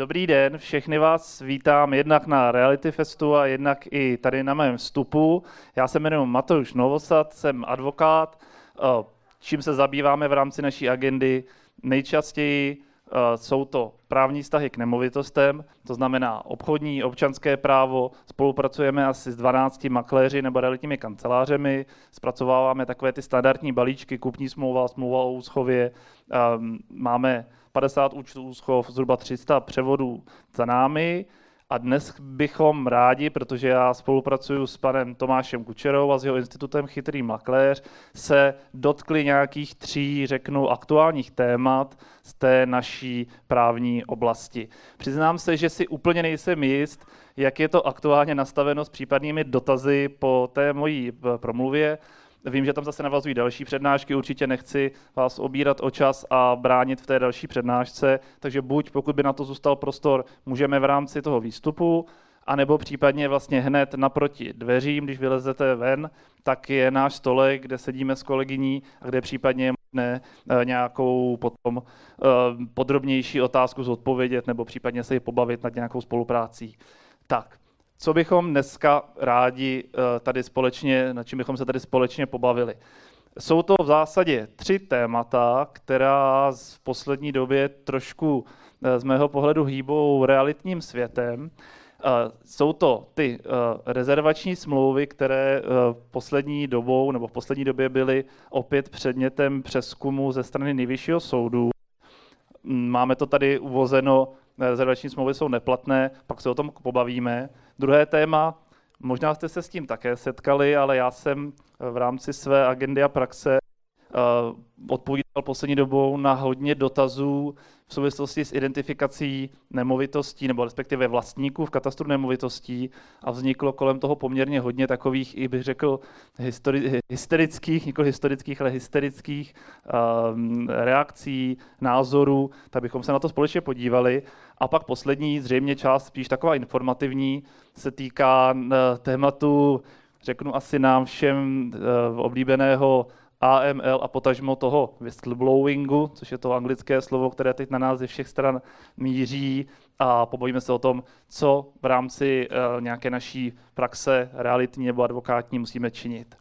Dobrý den, všechny vás vítám jednak na Reality Festu a jednak i tady na mém vstupu. Já se jmenuji Matouš Novosad, jsem advokát. Eh, čím se zabýváme v rámci naší agendy? Nejčastěji eh, jsou to právní vztahy k nemovitostem, to znamená obchodní, občanské právo. Spolupracujeme asi s 12 makléři nebo realitními kancelářemi, zpracováváme takové ty standardní balíčky, kupní smlouva, smlouva o úschově. Ehm, máme 50 účtů úschov, zhruba 300 převodů za námi. A dnes bychom rádi, protože já spolupracuju s panem Tomášem Kučerou a s jeho institutem Chytrý makléř, se dotkli nějakých tří, řeknu, aktuálních témat z té naší právní oblasti. Přiznám se, že si úplně nejsem jist, jak je to aktuálně nastaveno s případnými dotazy po té mojí promluvě, Vím, že tam zase navazují další přednášky, určitě nechci vás obírat o čas a bránit v té další přednášce, takže buď, pokud by na to zůstal prostor, můžeme v rámci toho výstupu, anebo případně vlastně hned naproti dveřím, když vylezete ven, tak je náš stolek, kde sedíme s kolegyní a kde případně je možné eh, nějakou potom eh, podrobnější otázku zodpovědět nebo případně se ji pobavit nad nějakou spoluprácí. Tak, co bychom dneska rádi eh, tady společně, na čím bychom se tady společně pobavili. Jsou to v zásadě tři témata, která v poslední době trošku eh, z mého pohledu hýbou realitním světem. Eh, jsou to ty rezervační smlouvy, které poslední dobou nebo v poslední době byly opět předmětem přeskumu ze strany nejvyššího soudu. Máme to tady uvozeno rezervační smlouvy jsou neplatné, pak se o tom pobavíme. Druhé téma, možná jste se s tím také setkali, ale já jsem v rámci své agendy a praxe eh, odpovídal poslední dobou na hodně dotazů v souvislosti s identifikací nemovitostí, nebo respektive vlastníků v katastru nemovitostí a vzniklo kolem toho poměrně hodně takových, i bych řekl, histori- hysterických, nikoli historických, ale hysterických um, reakcí, názorů, tak bychom se na to společně podívali. A pak poslední, zřejmě část spíš taková informativní, se týká uh, tématu, řeknu asi nám všem uh, oblíbeného AML a potažmo toho whistleblowingu, což je to anglické slovo, které teď na nás ze všech stran míří a pobojíme se o tom, co v rámci uh, nějaké naší praxe realitní nebo advokátní musíme činit.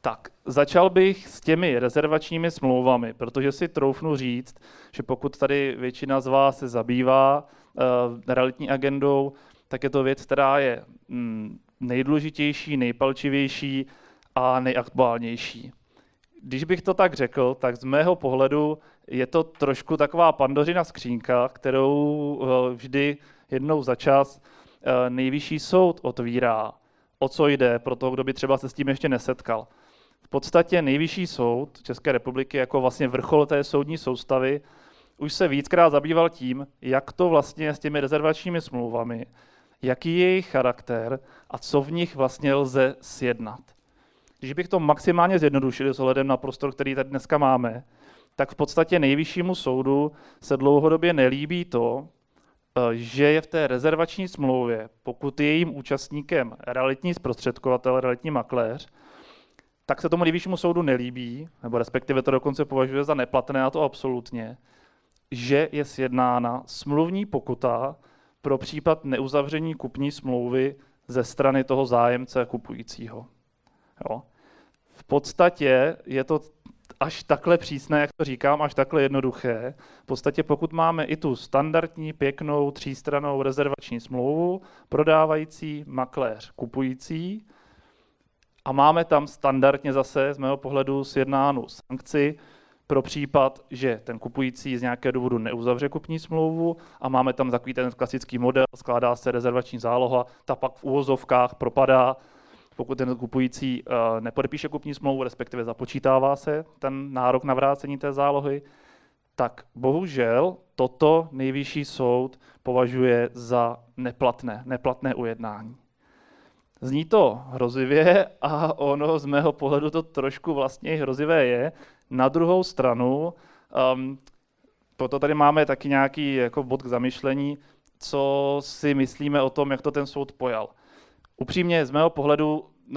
Tak, začal bych s těmi rezervačními smlouvami, protože si troufnu říct, že pokud tady většina z vás se zabývá uh, realitní agendou, tak je to věc, která je mm, nejdůležitější, nejpalčivější a nejaktuálnější. Když bych to tak řekl, tak z mého pohledu je to trošku taková pandořina skřínka, kterou eh, vždy jednou za čas eh, nejvyšší soud otvírá. O co jde pro toho, kdo by třeba se s tím ještě nesetkal. V podstatě nejvyšší soud České republiky jako vlastně vrchol té soudní soustavy už se víckrát zabýval tím, jak to vlastně s těmi rezervačními smlouvami, jaký je jejich charakter a co v nich vlastně lze sjednat. Když bych to maximálně zjednodušil s ohledem na prostor, který tady dneska máme, tak v podstatě nejvyššímu soudu se dlouhodobě nelíbí to, eh, že je v té rezervační smlouvě, pokud je jejím účastníkem realitní zprostředkovatel, realitní makléř, tak se tomu nejvyššímu soudu nelíbí, nebo respektive to dokonce považuje za neplatné, a to absolutně, že je sjednána smluvní pokuta pro případ neuzavření kupní smlouvy ze strany toho zájemce kupujícího. Jo. V podstatě je to až takhle přísné, jak to říkám, až takhle jednoduché. V podstatě pokud máme i tu standardní, pěknou, třístranou rezervační smlouvu, prodávající, makléř, kupující, a máme tam standardně zase z mého pohledu sjednánu sankci pro případ, že ten kupující z nějakého důvodu neuzavře kupní smlouvu a máme tam takový ten klasický model, skládá se rezervační záloha, ta pak v úvozovkách propadá pokud ten kupující uh, nepodepíše kupní smlouvu, respektive započítává se ten nárok na vrácení té zálohy, tak bohužel toto nejvyšší soud považuje za neplatné, neplatné ujednání. Zní to hrozivě a ono z mého pohledu to trošku vlastně hrozivé je. Na druhou stranu, um, proto tady máme taky nějaký jako bod k zamyšlení, co si myslíme o tom, jak to ten soud pojal. Upřímně, z mého pohledu uh,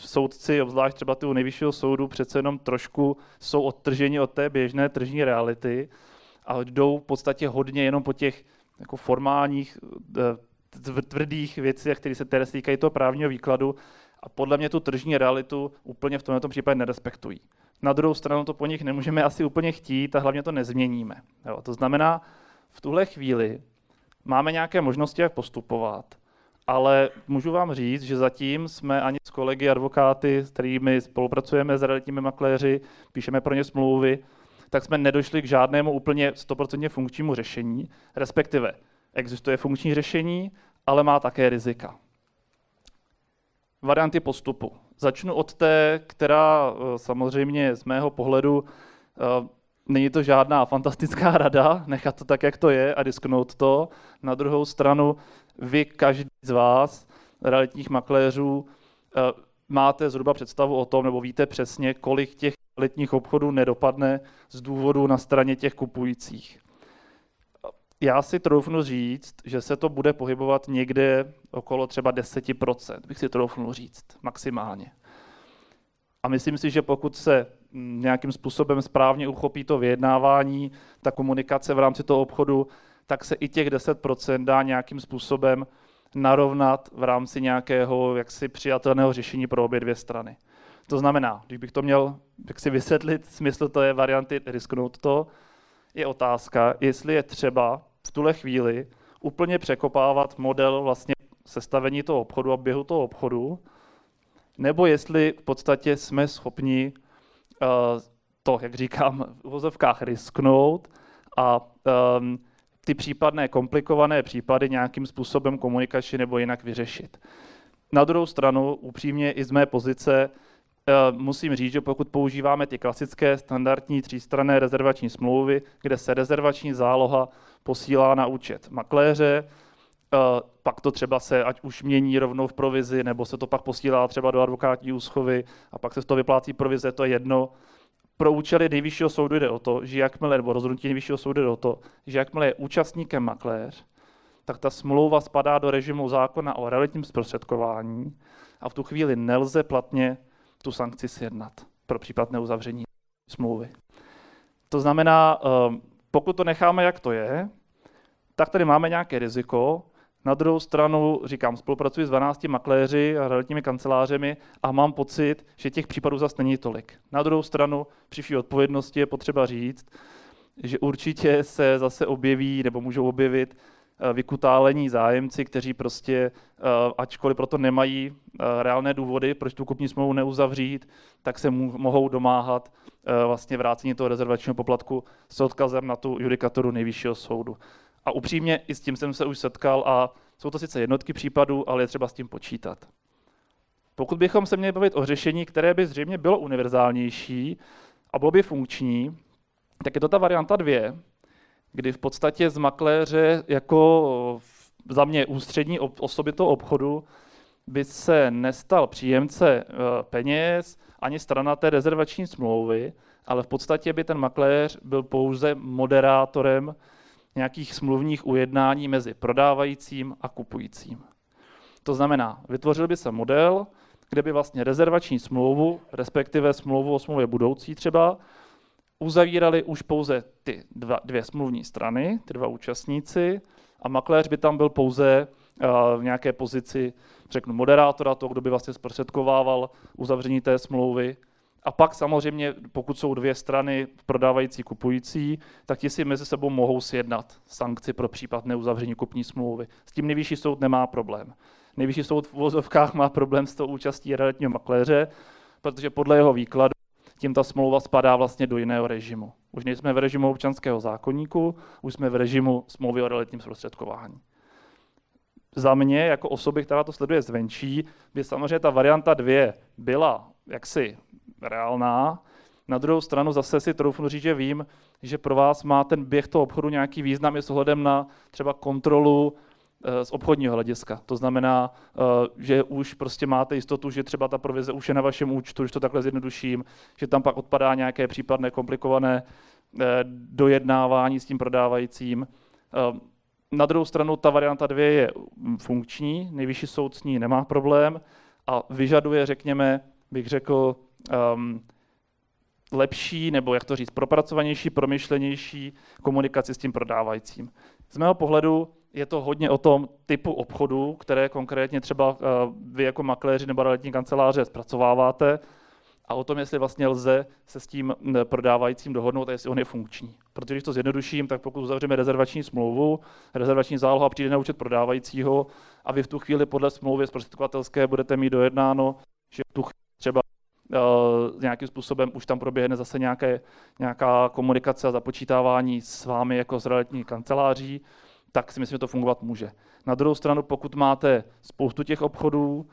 soudci, obzvlášť třeba toho nejvyššího soudu, přece jenom trošku jsou odtrženi od té běžné tržní reality a jdou v podstatě hodně jenom po těch jako formálních, eh, tvrdých věcech, které se tedy týkají toho právního výkladu a podle mě tu tržní realitu úplně v tomto případě nerespektují. Na druhou stranu to po nich nemůžeme asi úplně chtít a hlavně to nezměníme. Jo, to znamená, v tuhle chvíli máme nějaké možnosti, jak postupovat, ale můžu vám říct, že zatím jsme ani s kolegy advokáty, s kterými spolupracujeme s realitními makléři, píšeme pro ně smlouvy, tak jsme nedošli k žádnému úplně 100% funkčnímu řešení, respektive existuje funkční řešení, ale má také rizika. Varianty postupu. Začnu od té, která eh, samozřejmě z mého pohledu eh, není to žádná fantastická rada, nechat to tak, jak to je a disknout to. Na druhou stranu, vy, každý z vás, realitních makléřů, eh, máte zhruba představu o tom, nebo víte přesně, kolik těch letních obchodů nedopadne z důvodu na straně těch kupujících. Já si troufnu říct, že se to bude pohybovat někde okolo třeba 10%, bych si troufnul říct, maximálně. A myslím si, že pokud se nějakým způsobem správně uchopí to vyjednávání, ta komunikace v rámci toho obchodu, tak se i těch 10% dá nějakým způsobem narovnat v rámci nějakého jaksi přijatelného řešení pro obě dvě strany. To znamená, když bych to měl jak si vysvětlit, smysl to je varianty risknout to, je otázka, jestli je třeba v tuhle chvíli úplně překopávat model vlastně sestavení toho obchodu a běhu toho obchodu, nebo jestli v podstatě jsme schopni uh, to, jak říkám, v uvozovkách risknout a um, ty případné komplikované případy nějakým způsobem komunikačně nebo jinak vyřešit. Na druhou stranu, upřímně i z mé pozice, Eh, musím říct, že pokud používáme ty klasické standardní třístranné rezervační smlouvy, kde se rezervační záloha posílá na účet makléře, eh, pak to třeba se ať už mění rovnou v provizi, nebo se to pak posílá třeba do advokátní úschovy a pak se to vyplácí provize, to je jedno. Pro účely nejvyššího soudu jde o to, že jakmile, nebo rozhodnutí nejvyššího soudu jde o to, že jakmile je účastníkem makléř, tak ta smlouva spadá do režimu zákona o realitním zprostředkování a v tu chvíli nelze platně tu sankci sjednat pro případ neuzavření smlouvy. To znamená, ehm, pokud to necháme, jak to je, tak tady máme nějaké riziko. Na druhou stranu, říkám, spolupracuji s 12 makléři a realitními kancelářemi a mám pocit, že těch případů zase není tolik. Na druhou stranu, při vší odpovědnosti je potřeba říct, že určitě se zase objeví nebo můžou objevit vykutálení zájemci, kteří prostě, eh, ačkoliv proto nemají eh, reálné důvody, proč tu kupní smlouvu neuzavřít, tak se mohou domáhat vlastně vrácení toho rezervačního poplatku s odkazem na tu judikaturu nejvyššího soudu. A upřímně i s tím jsem se už setkal a jsou to sice jednotky případů, ale je třeba s tím počítat. Pokud bychom se měli bavit o řešení, které by zřejmě bylo univerzálnější a bylo by funkční, tak je to ta varianta dvě, kdy v podstatě z makléře jako za mě ústřední osoby toho obchodu by se nestal příjemce eh, peněz ani strana té rezervační smlouvy, ale v podstatě by ten makléř byl pouze moderátorem nějakých smluvních ujednání mezi prodávajícím a kupujícím. To znamená, vytvořil by se model, kde by vlastně rezervační smlouvu, respektive smlouvu o smlouvě budoucí třeba, uzavírali už pouze ty dva, dvě smluvní strany, ty dva účastníci, a makléř by tam byl pouze uh, v nějaké pozici, řeknu, moderátora, toho, kdo by vlastně zprostředkovával uzavření té smlouvy. A pak samozřejmě, pokud jsou dvě strany prodávající, kupující, tak ti si mezi sebou mohou sjednat sankci pro případ neuzavření kupní smlouvy. S tím nejvyšší soud nemá problém. Nejvyšší soud v uvozovkách má problém s tou účastí realitního makléře, protože podle jeho výkladu tím ta smlouva spadá vlastně do jiného režimu. Už nejsme v režimu občanského zákonníku, už jsme v režimu smlouvy o realitním zprostředkování. Za mě, jako osoby, která to sleduje zvenčí, by samozřejmě ta varianta dvě byla jaksi reálná. Na druhou stranu zase si troufnu říct, že vím, že pro vás má ten běh toho obchodu nějaký význam i s ohledem na třeba kontrolu z obchodního hlediska. To znamená, eh, že už prostě máte jistotu, že třeba ta provize už je na vašem účtu, když to takhle zjednoduším, že tam pak odpadá nějaké případné komplikované eh, dojednávání s tím prodávajícím. Na druhou stranu ta varianta dvě je funkční, nejvyšší soud s ní nemá problém a vyžaduje, řekněme, bych řekl, um, lepší, nebo jak to říct, propracovanější, promyšlenější komunikaci s tím prodávajícím. Z mého pohledu je to hodně o tom typu obchodu, které konkrétně třeba vy jako makléři nebo realitní kanceláře zpracováváte a o tom, jestli vlastně lze se s tím prodávajícím dohodnout a jestli on je funkční. Protože když to zjednoduším, tak pokud uzavřeme rezervační smlouvu, rezervační záloha přijde na účet prodávajícího a vy v tu chvíli podle smlouvy zprostředkovatelské budete mít dojednáno, že v tu chvíli třeba uh, nějakým způsobem už tam proběhne zase nějaké, nějaká komunikace a započítávání s vámi jako s realitní kanceláří, tak si myslím, že to fungovat může. Na druhou stranu, pokud máte spoustu těch obchodů,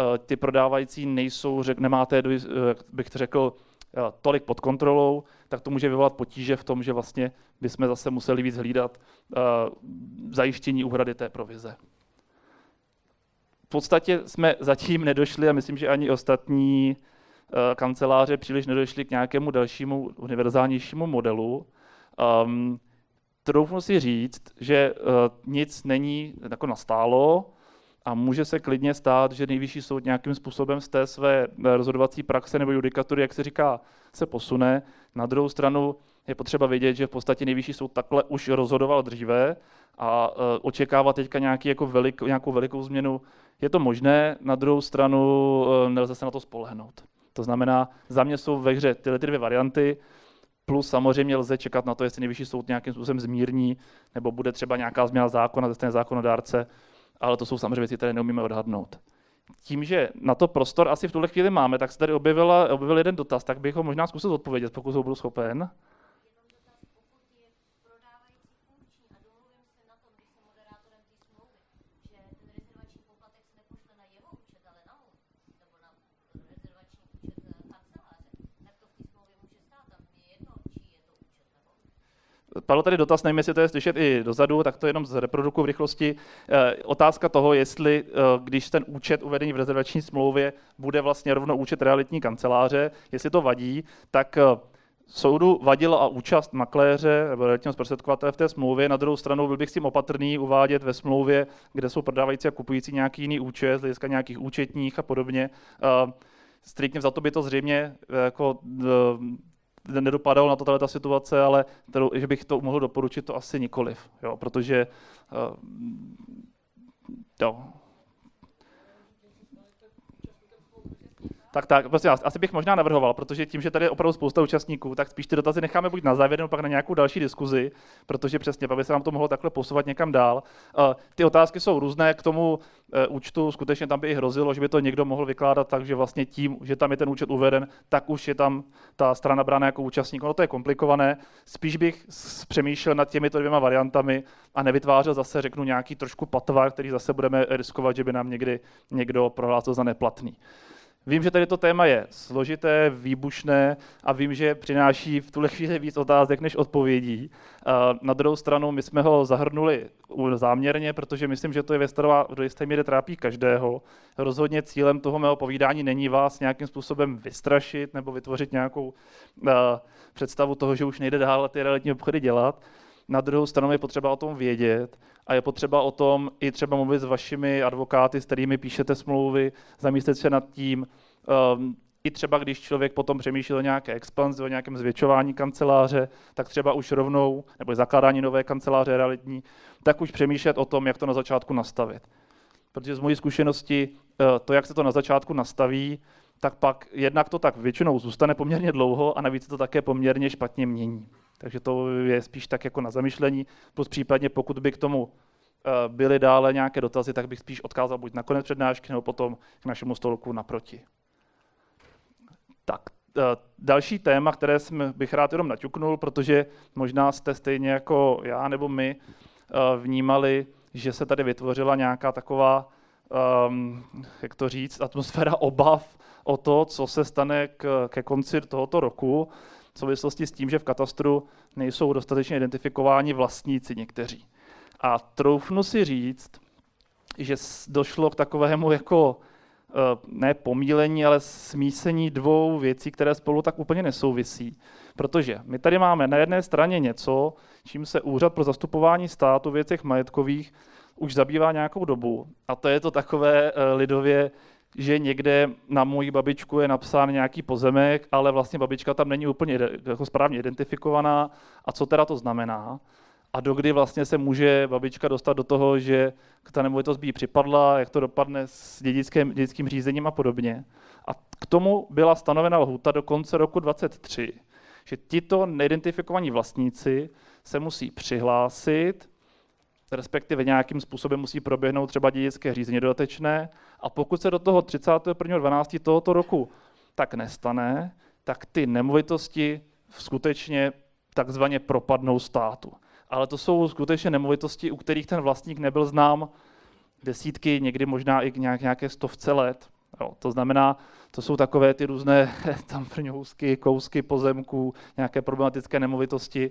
Eh, ty prodávající nejsou, řek, nemáte, eh, bych řekl, eh, tolik pod kontrolou, tak to může vyvolat potíže v tom, že vlastně bychom zase museli víc hlídat zajištění úhrady té provize. V podstatě jsme zatím nedošli, a myslím, že ani ostatní kanceláře příliš nedošli k nějakému dalšímu univerzálnějšímu modelu. Um, troufnu si říct, že uh, nic není jako nastálo, a může se klidně stát, že nejvyšší soud nějakým způsobem z té své eh, rozhodovací praxe nebo judikatury, jak se říká, se posune. Na druhou stranu je potřeba vědět, že v podstatě nejvyšší soud takhle už rozhodoval dříve a eh, očekávat teďka nějaký jako velik, nějakou velikou změnu je to možné, na druhou stranu eh, nelze se na to spolehnout. To znamená, za mě jsou ve hře tyhle dvě varianty, plus samozřejmě lze čekat na to, jestli nejvyšší soud nějakým způsobem zmírní, nebo bude třeba nějaká změna zákona ze strany zákonodárce, ale to jsou samozřejmě věci, které neumíme odhadnout. Tím, že na to prostor asi v tuhle chvíli máme, tak se tady objevil jeden dotaz, tak bych ho možná zkusil odpovědět, pokud ho budu schopen. Padl tady dotaz, nevím, jestli to je slyšet i dozadu, tak to jenom z reproduku v rychlosti. E, otázka toho, jestli, e, když ten účet uvedený v rezervační smlouvě bude vlastně rovno účet realitní kanceláře, jestli to vadí, tak e, soudu vadila a účast makléře nebo realitního zprostředkovatele v té smlouvě. Na druhou stranu byl bych s tím opatrný uvádět ve smlouvě, kde jsou prodávající a kupující nějaký jiný účet, z hlediska nějakých účetních a podobně. Striktně za to by to zřejmě jako nedopadalo na to ta situace, ale kterou, že bych to mohl doporučit, to asi nikoliv, jo, protože uh, jo, Tak, tak, prostě asi bych možná navrhoval, protože tím, že tady je opravdu spousta účastníků, tak spíš ty dotazy necháme buď na závěr, nebo pak na nějakou další diskuzi, protože přesně, aby se nám to mohlo takhle posouvat někam dál. Uh, ty otázky jsou různé, k tomu uh, účtu skutečně tam by i hrozilo, že by to někdo mohl vykládat tak, že vlastně tím, že tam je ten účet uveden, tak už je tam ta strana brána jako účastník. Ono to je komplikované. Spíš bych přemýšlel nad těmito dvěma variantami a nevytvářel zase, řeknu, nějaký trošku patvar, který zase budeme riskovat, že by nám někdy někdo prohlásil za neplatný. Vím, že tady to téma je složité, výbušné a vím, že přináší v tuhle chvíli víc otázek než odpovědí. Na druhou stranu my jsme ho zahrnuli záměrně, protože myslím, že to je věc, která do jisté míry trápí každého. Rozhodně cílem toho mého povídání není vás nějakým způsobem vystrašit nebo vytvořit nějakou představu toho, že už nejde dál ty realitní obchody dělat. Na druhou stranu je potřeba o tom vědět a je potřeba o tom i třeba mluvit s vašimi advokáty, s kterými píšete smlouvy, zamyslet se nad tím, um, i třeba když člověk potom přemýšlí o nějaké expanzi, o nějakém zvětšování kanceláře, tak třeba už rovnou, nebo zakládání nové kanceláře realitní, tak už přemýšlet o tom, jak to na začátku nastavit. Protože z mojí zkušenosti uh, to, jak se to na začátku nastaví, tak pak jednak to tak většinou zůstane poměrně dlouho a navíc to také poměrně špatně mění. Takže to je spíš tak jako na zamyšlení, plus případně pokud by k tomu eh, byly dále nějaké dotazy, tak bych spíš odkázal buď na konec přednášky, nebo potom k našemu stolku naproti. Tak, eh, další téma, které jsem bych rád jenom naťuknul, protože možná jste stejně jako já nebo my eh, vnímali, že se tady vytvořila nějaká taková, um, jak to říct, atmosféra obav o to, co se stane k, ke konci tohoto roku v souvislosti s tím, že v katastru nejsou dostatečně identifikováni vlastníci někteří. A troufnu si říct, že došlo k takovému jako eh, ne pomílení, ale smísení dvou věcí, které spolu tak úplně nesouvisí. Protože my tady máme na jedné straně něco, čím se Úřad pro zastupování státu v věcech majetkových už zabývá nějakou dobu. A to je to takové eh, lidově že někde na moji babičku je napsán nějaký pozemek, ale vlastně babička tam není úplně jako správně identifikovaná. A co teda to znamená? a dokdy vlastně se může babička dostat do toho, že ta nemovitost by jí připadla, jak to dopadne s dědickým, dědickým řízením a podobně. A k tomu byla stanovena lhůta do konce roku 2023, že tito neidentifikovaní vlastníci se musí přihlásit, respektive nějakým způsobem musí proběhnout třeba dědické řízení dodatečné a pokud se do toho 31.12. tohoto roku tak nestane, tak ty nemovitosti skutečně takzvaně propadnou státu. Ale to jsou skutečně nemovitosti, u kterých ten vlastník nebyl znám desítky, někdy možná i nějak, nějaké stovce let. Jo, to znamená, to jsou takové ty různé tam prňousky, kousky pozemků, nějaké problematické nemovitosti.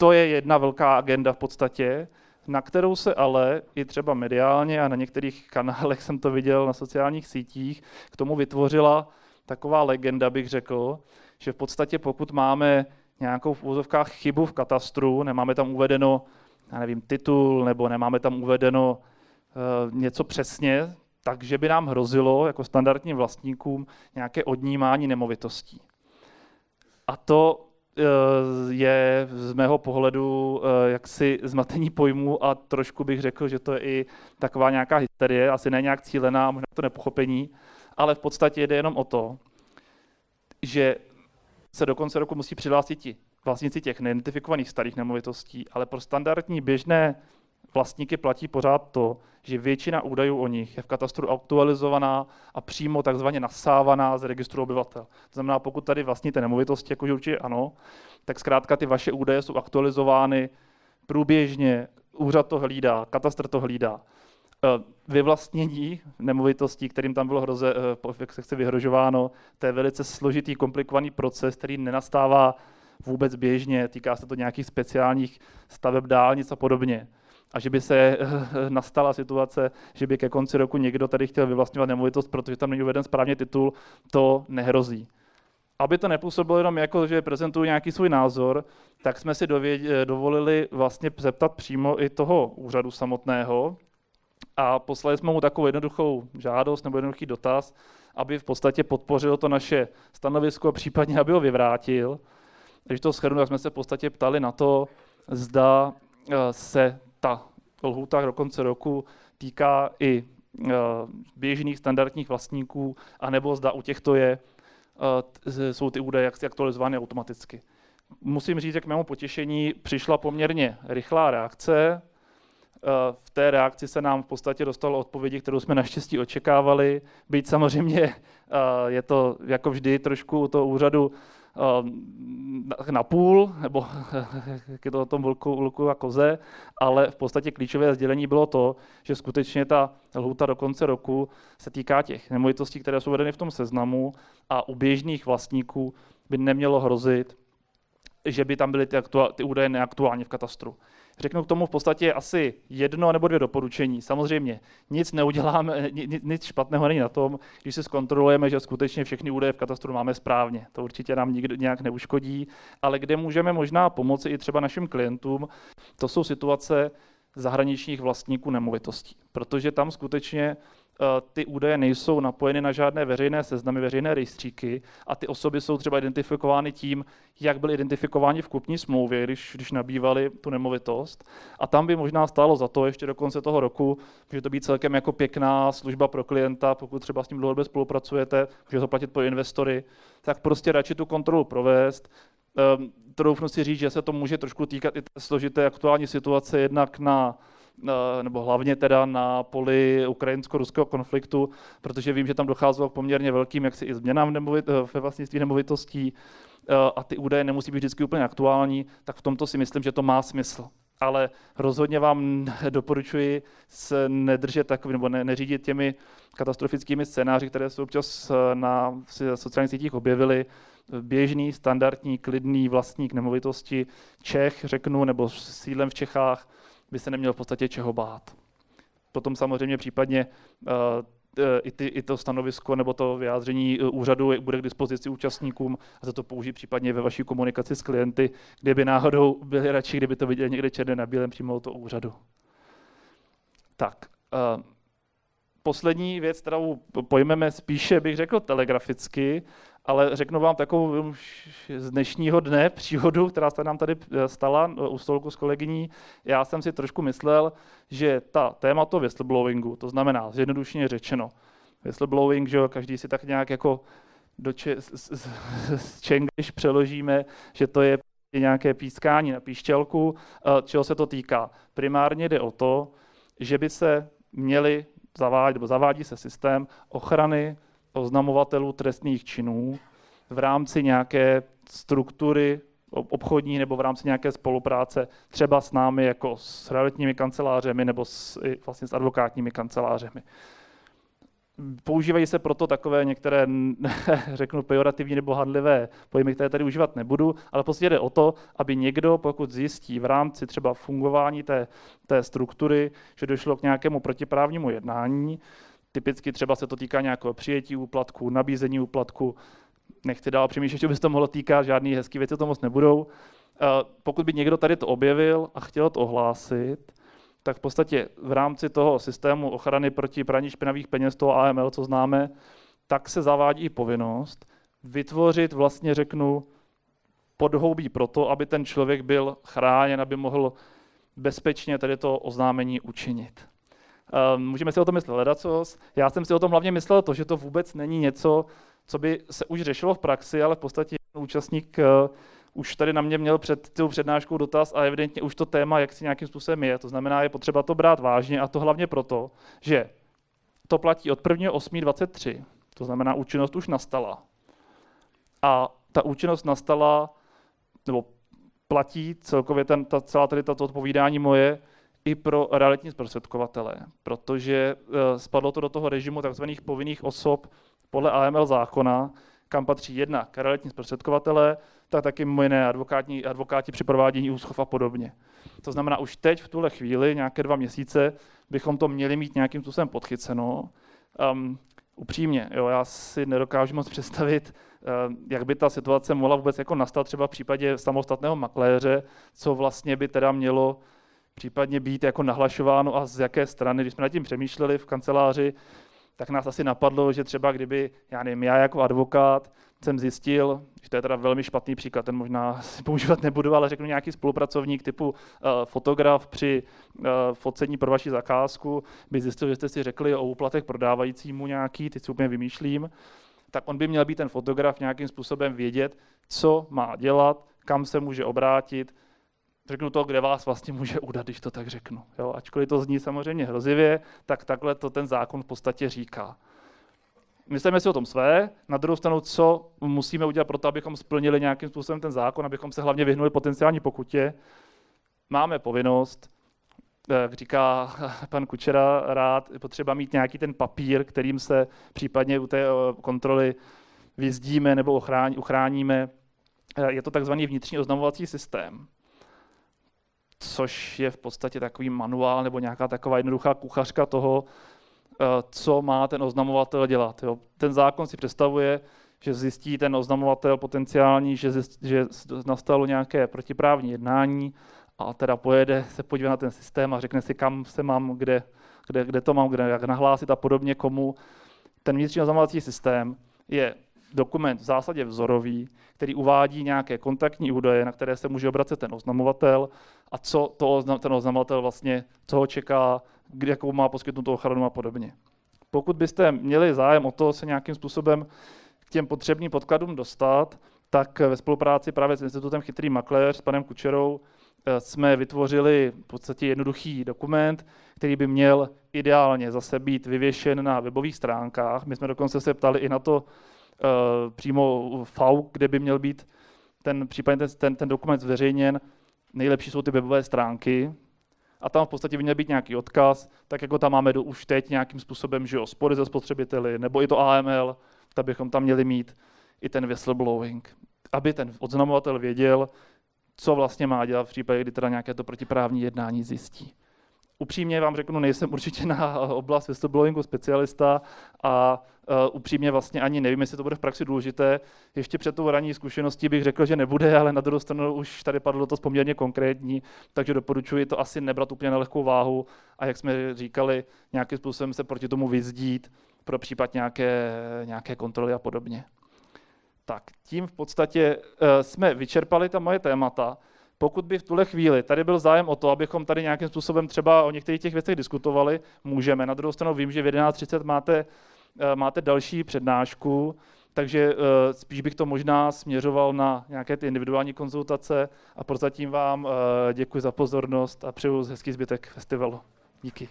To je jedna velká agenda v podstatě, na kterou se ale i třeba mediálně a na některých kanálech jsem to viděl na sociálních sítích, k tomu vytvořila taková legenda, bych řekl, že v podstatě pokud máme nějakou v úzovkách chybu v katastru, nemáme tam uvedeno, já nevím, titul, nebo nemáme tam uvedeno uh, něco přesně, takže by nám hrozilo jako standardním vlastníkům nějaké odnímání nemovitostí. A to je z mého pohledu uh, jaksi zmatení pojmů a trošku bych řekl, že to je i taková nějaká hysterie, asi ne nějak cílená, možná to nepochopení, ale v podstatě jde jenom o to, že se do konce roku musí přihlásit ti vlastníci těch neidentifikovaných starých nemovitostí, ale pro standardní běžné vlastníky platí pořád to, že většina údajů o nich je v katastru aktualizovaná a přímo takzvaně nasávaná z registru obyvatel. To znamená, pokud tady vlastníte nemovitosti, jakože určitě ano, tak zkrátka ty vaše údaje jsou aktualizovány průběžně, úřad to hlídá, katastr to hlídá. Eh, vyvlastnění nemovitostí, kterým tam bylo hroze, eh, jak se chce vyhrožováno, to je velice složitý, komplikovaný proces, který nenastává vůbec běžně, týká se to nějakých speciálních staveb dálnic a podobně. A že by se eh, nastala situace, že by ke konci roku někdo tady chtěl vyvlastňovat nemovitost, protože tam není uveden správně titul, to nehrozí. Aby to nepůsobilo jenom jako, že prezentuju nějaký svůj názor, tak jsme si dověd, dovolili vlastně zeptat přímo i toho úřadu samotného, a poslali jsme mu takovou jednoduchou žádost nebo jednoduchý dotaz, aby v podstatě podpořil to naše stanovisko a případně aby ho vyvrátil. Když to shrnu, tak jsme se v podstatě ptali na to, zda eh, se ta lhůta do konce roku týká i eh, běžných standardních vlastníků, anebo zda u těchto je, eh, jsou ty údaje jaksi aktualizovány automaticky. Musím říct, že k mému potěšení přišla poměrně rychlá reakce, Eh, v té reakci se nám v podstatě dostalo odpovědi, kterou jsme naštěstí očekávali. Být samozřejmě je to jako vždy trošku u toho úřadu na půl, nebo je to o tom vlku, vlku a koze, ale v podstatě klíčové sdělení bylo to, že skutečně ta lhůta do konce roku se týká těch nemovitostí, které jsou vedeny v tom seznamu a u běžných vlastníků by nemělo hrozit, že by tam byly ty, aktuál, ty údaje neaktuálně v katastru. Řeknu k tomu v podstatě asi jedno nebo dvě doporučení. Samozřejmě nic neuděláme, nic špatného není na tom, když si zkontrolujeme, že skutečně všechny údaje v katastru máme správně. To určitě nám nikdo nějak neuškodí, ale kde můžeme možná pomoci i třeba našim klientům, to jsou situace zahraničních vlastníků nemovitostí, protože tam skutečně ty údaje nejsou napojeny na žádné veřejné seznamy, veřejné rejstříky a ty osoby jsou třeba identifikovány tím, jak byly identifikováni v kupní smlouvě, když, když nabývali tu nemovitost. A tam by možná stálo za to ještě do konce toho roku, může to být celkem jako pěkná služba pro klienta, pokud třeba s ním dlouhodobě spolupracujete, může to platit pro investory, tak prostě radši tu kontrolu provést, Um, troufnu si říct, že se to může trošku týkat i té složité aktuální situace jednak na nebo hlavně teda na poli ukrajinsko-ruského konfliktu, protože vím, že tam docházelo k poměrně velkým jaksi i změnám nemovit, eh, ve vlastnictví nemovitostí eh, a ty údaje nemusí být vždycky úplně aktuální, tak v tomto si myslím, že to má smysl. Ale rozhodně vám doporučuji se nedržet takový, nebo ne, neřídit těmi katastrofickými scénáři, které se občas eh, na sociálních sítích objevily. Běžný, standardní, klidný vlastník nemovitosti Čech, řeknu, nebo s sídlem v Čechách, by se neměl v podstatě čeho bát. Potom samozřejmě případně uh, i, ty, i to stanovisko nebo to vyjádření eh, úřadu bude k dispozici účastníkům a za to použít případně ve vaší komunikaci s klienty, kde by náhodou byli radši, kdyby to viděli někde černé na bílém přímo to úřadu. Tak, poslední věc, kterou pojmeme spíše, bych řekl, telegraficky, ale řeknu vám takovou už z dnešního dne příhodu, která se nám tady eh, stala eh, u stolku s kolegyní. Já jsem si trošku myslel, že ta témato whistleblowingu, to znamená zjednodušeně řečeno, whistleblowing, že jo, každý si tak nějak jako do če- z, z, z Čenglish přeložíme, že to je nějaké pískání na píšťalku, eh, čeho se to týká. Primárně jde o to, že by se měli zavádí, nebo zavádí se systém ochrany oznamovatelů trestných činů v rámci nějaké struktury obchodní nebo v rámci nějaké spolupráce třeba s námi jako s realitními kancelářemi nebo s, vlastně s advokátními kancelářemi. Používají se proto takové některé, řeknu, pejorativní nebo hadlivé pojmy, které tady užívat nebudu, ale prostě jde o to, aby někdo, pokud zjistí v rámci třeba fungování té, té struktury, že došlo k nějakému protiprávnímu jednání, typicky třeba se to týká nějakého přijetí úplatku, nabízení úplatku, nechci dál přemýšlet, že by se to mohlo týkat, žádný hezký věci to moc nebudou. Pokud by někdo tady to objevil a chtěl to ohlásit, tak v podstatě v rámci toho systému ochrany proti praní špinavých peněz, toho AML, co známe, tak se zavádí povinnost vytvořit vlastně, řeknu, podhoubí pro to, aby ten člověk byl chráněn, aby mohl bezpečně tady to oznámení učinit. Um, můžeme si o tom myslet ledacos. Já jsem si o tom hlavně myslel to, že to vůbec není něco, co by se už řešilo v praxi, ale v podstatě účastník uh, už tady na mě měl před tou přednáškou dotaz a evidentně už to téma jak si nějakým způsobem je. To znamená, je potřeba to brát vážně a to hlavně proto, že to platí od 1.8.23, to znamená, účinnost už nastala. A ta účinnost nastala, nebo platí celkově ten, ta, celá tady tato odpovídání moje i pro realitní zprostředkovatele, protože uh, spadlo to do toho režimu tzv. povinných osob podle AML zákona, kam patří jedna realitní zprostředkovatele, tak taky mimo jiné advokátní, advokáti při provádění úschov a podobně. To znamená, už teď v tuhle chvíli, nějaké dva měsíce, bychom to měli mít nějakým způsobem podchyceno. Um, upřímně, jo, já si nedokážu moc představit, uh, jak by ta situace mohla vůbec jako nastat třeba v případě samostatného makléře, co vlastně by teda mělo případně být jako nahlašováno a z jaké strany. Když jsme nad tím přemýšleli v kanceláři, tak nás asi napadlo, že třeba kdyby, já nevím, já jako advokát jsem zjistil, že to je teda velmi špatný příklad, ten možná si používat nebudu, ale řeknu nějaký spolupracovník typu uh, fotograf při uh, focení pro vaši zakázku, by zjistil, že jste si řekli o úplatech prodávajícímu nějaký, teď si úplně vymýšlím, tak on by měl být ten fotograf nějakým způsobem vědět, co má dělat, kam se může obrátit, řeknu to, kde vás vlastně může udat, když to tak řeknu. Jo? Ačkoliv to zní samozřejmě hrozivě, tak takhle to ten zákon v podstatě říká. Myslíme si o tom své, na druhou stranu, co musíme udělat pro to, abychom splnili nějakým způsobem ten zákon, abychom se hlavně vyhnuli potenciální pokutě. Máme povinnost, jak říká pan Kučera rád, potřeba mít nějaký ten papír, kterým se případně u té eh, kontroly vyzdíme nebo uchráníme. Eh, je to takzvaný vnitřní oznamovací systém což je v podstatě takový manuál nebo nějaká taková jednoduchá kuchařka toho, eh, co má ten oznamovatel dělat. Jo. Ten zákon si představuje, že zjistí ten oznamovatel potenciální, že, zjistí, že nastalo nějaké protiprávní jednání a teda pojede se podívat na ten systém a řekne si, kam se mám, kde, kde, kde to mám, kde, jak nahlásit a podobně komu. Ten vnitřní oznamovací systém je dokument v zásadě vzorový, který uvádí nějaké kontaktní údaje, na které se může obracet ten oznamovatel a co to, ten oznamovatel vlastně, co ho čeká, kde, jakou má poskytnutou ochranu a podobně. Pokud byste měli zájem o to se nějakým způsobem k těm potřebným podkladům dostat, tak ve spolupráci právě s Institutem Chytrý makléř s panem Kučerou eh, jsme vytvořili v podstatě jednoduchý dokument, který by měl ideálně zase být vyvěšen na webových stránkách. My jsme dokonce se ptali i na to, uh, přímo FAU, kde by měl být ten, případně ten, ten, ten dokument zveřejněn. Nejlepší jsou ty webové stránky, a tam v podstatě by měl být nějaký odkaz, tak jako tam máme do, už teď nějakým způsobem, že jo, spory ze spotřebiteli, nebo i to AML, tak bychom tam měli mít i ten whistleblowing, aby ten oznamovatel věděl, co vlastně má dělat v případě, kdy teda nějaké to protiprávní jednání zjistí upřímně vám řeknu, nejsem určitě na oblast whistleblowingu specialista a uh, upřímně vlastně ani nevím, jestli to bude v praxi důležité. Ještě před tou ranní zkušeností bych řekl, že nebude, ale na druhou stranu už tady padlo to poměrně konkrétní, takže doporučuji to asi nebrat úplně na lehkou váhu a jak jsme říkali, nějakým způsobem se proti tomu vyzdít pro případ nějaké, nějaké kontroly a podobně. Tak tím v podstatě jsme vyčerpali ta moje témata. Pokud by v tuhle chvíli tady byl zájem o to, abychom tady nějakým způsobem třeba o některých těch věcech diskutovali, můžeme. Na druhou stranu vím, že v 11.30 máte, máte další přednášku, takže spíš bych to možná směřoval na nějaké ty individuální konzultace a prozatím vám děkuji za pozornost a přeju hezký zbytek festivalu. Díky.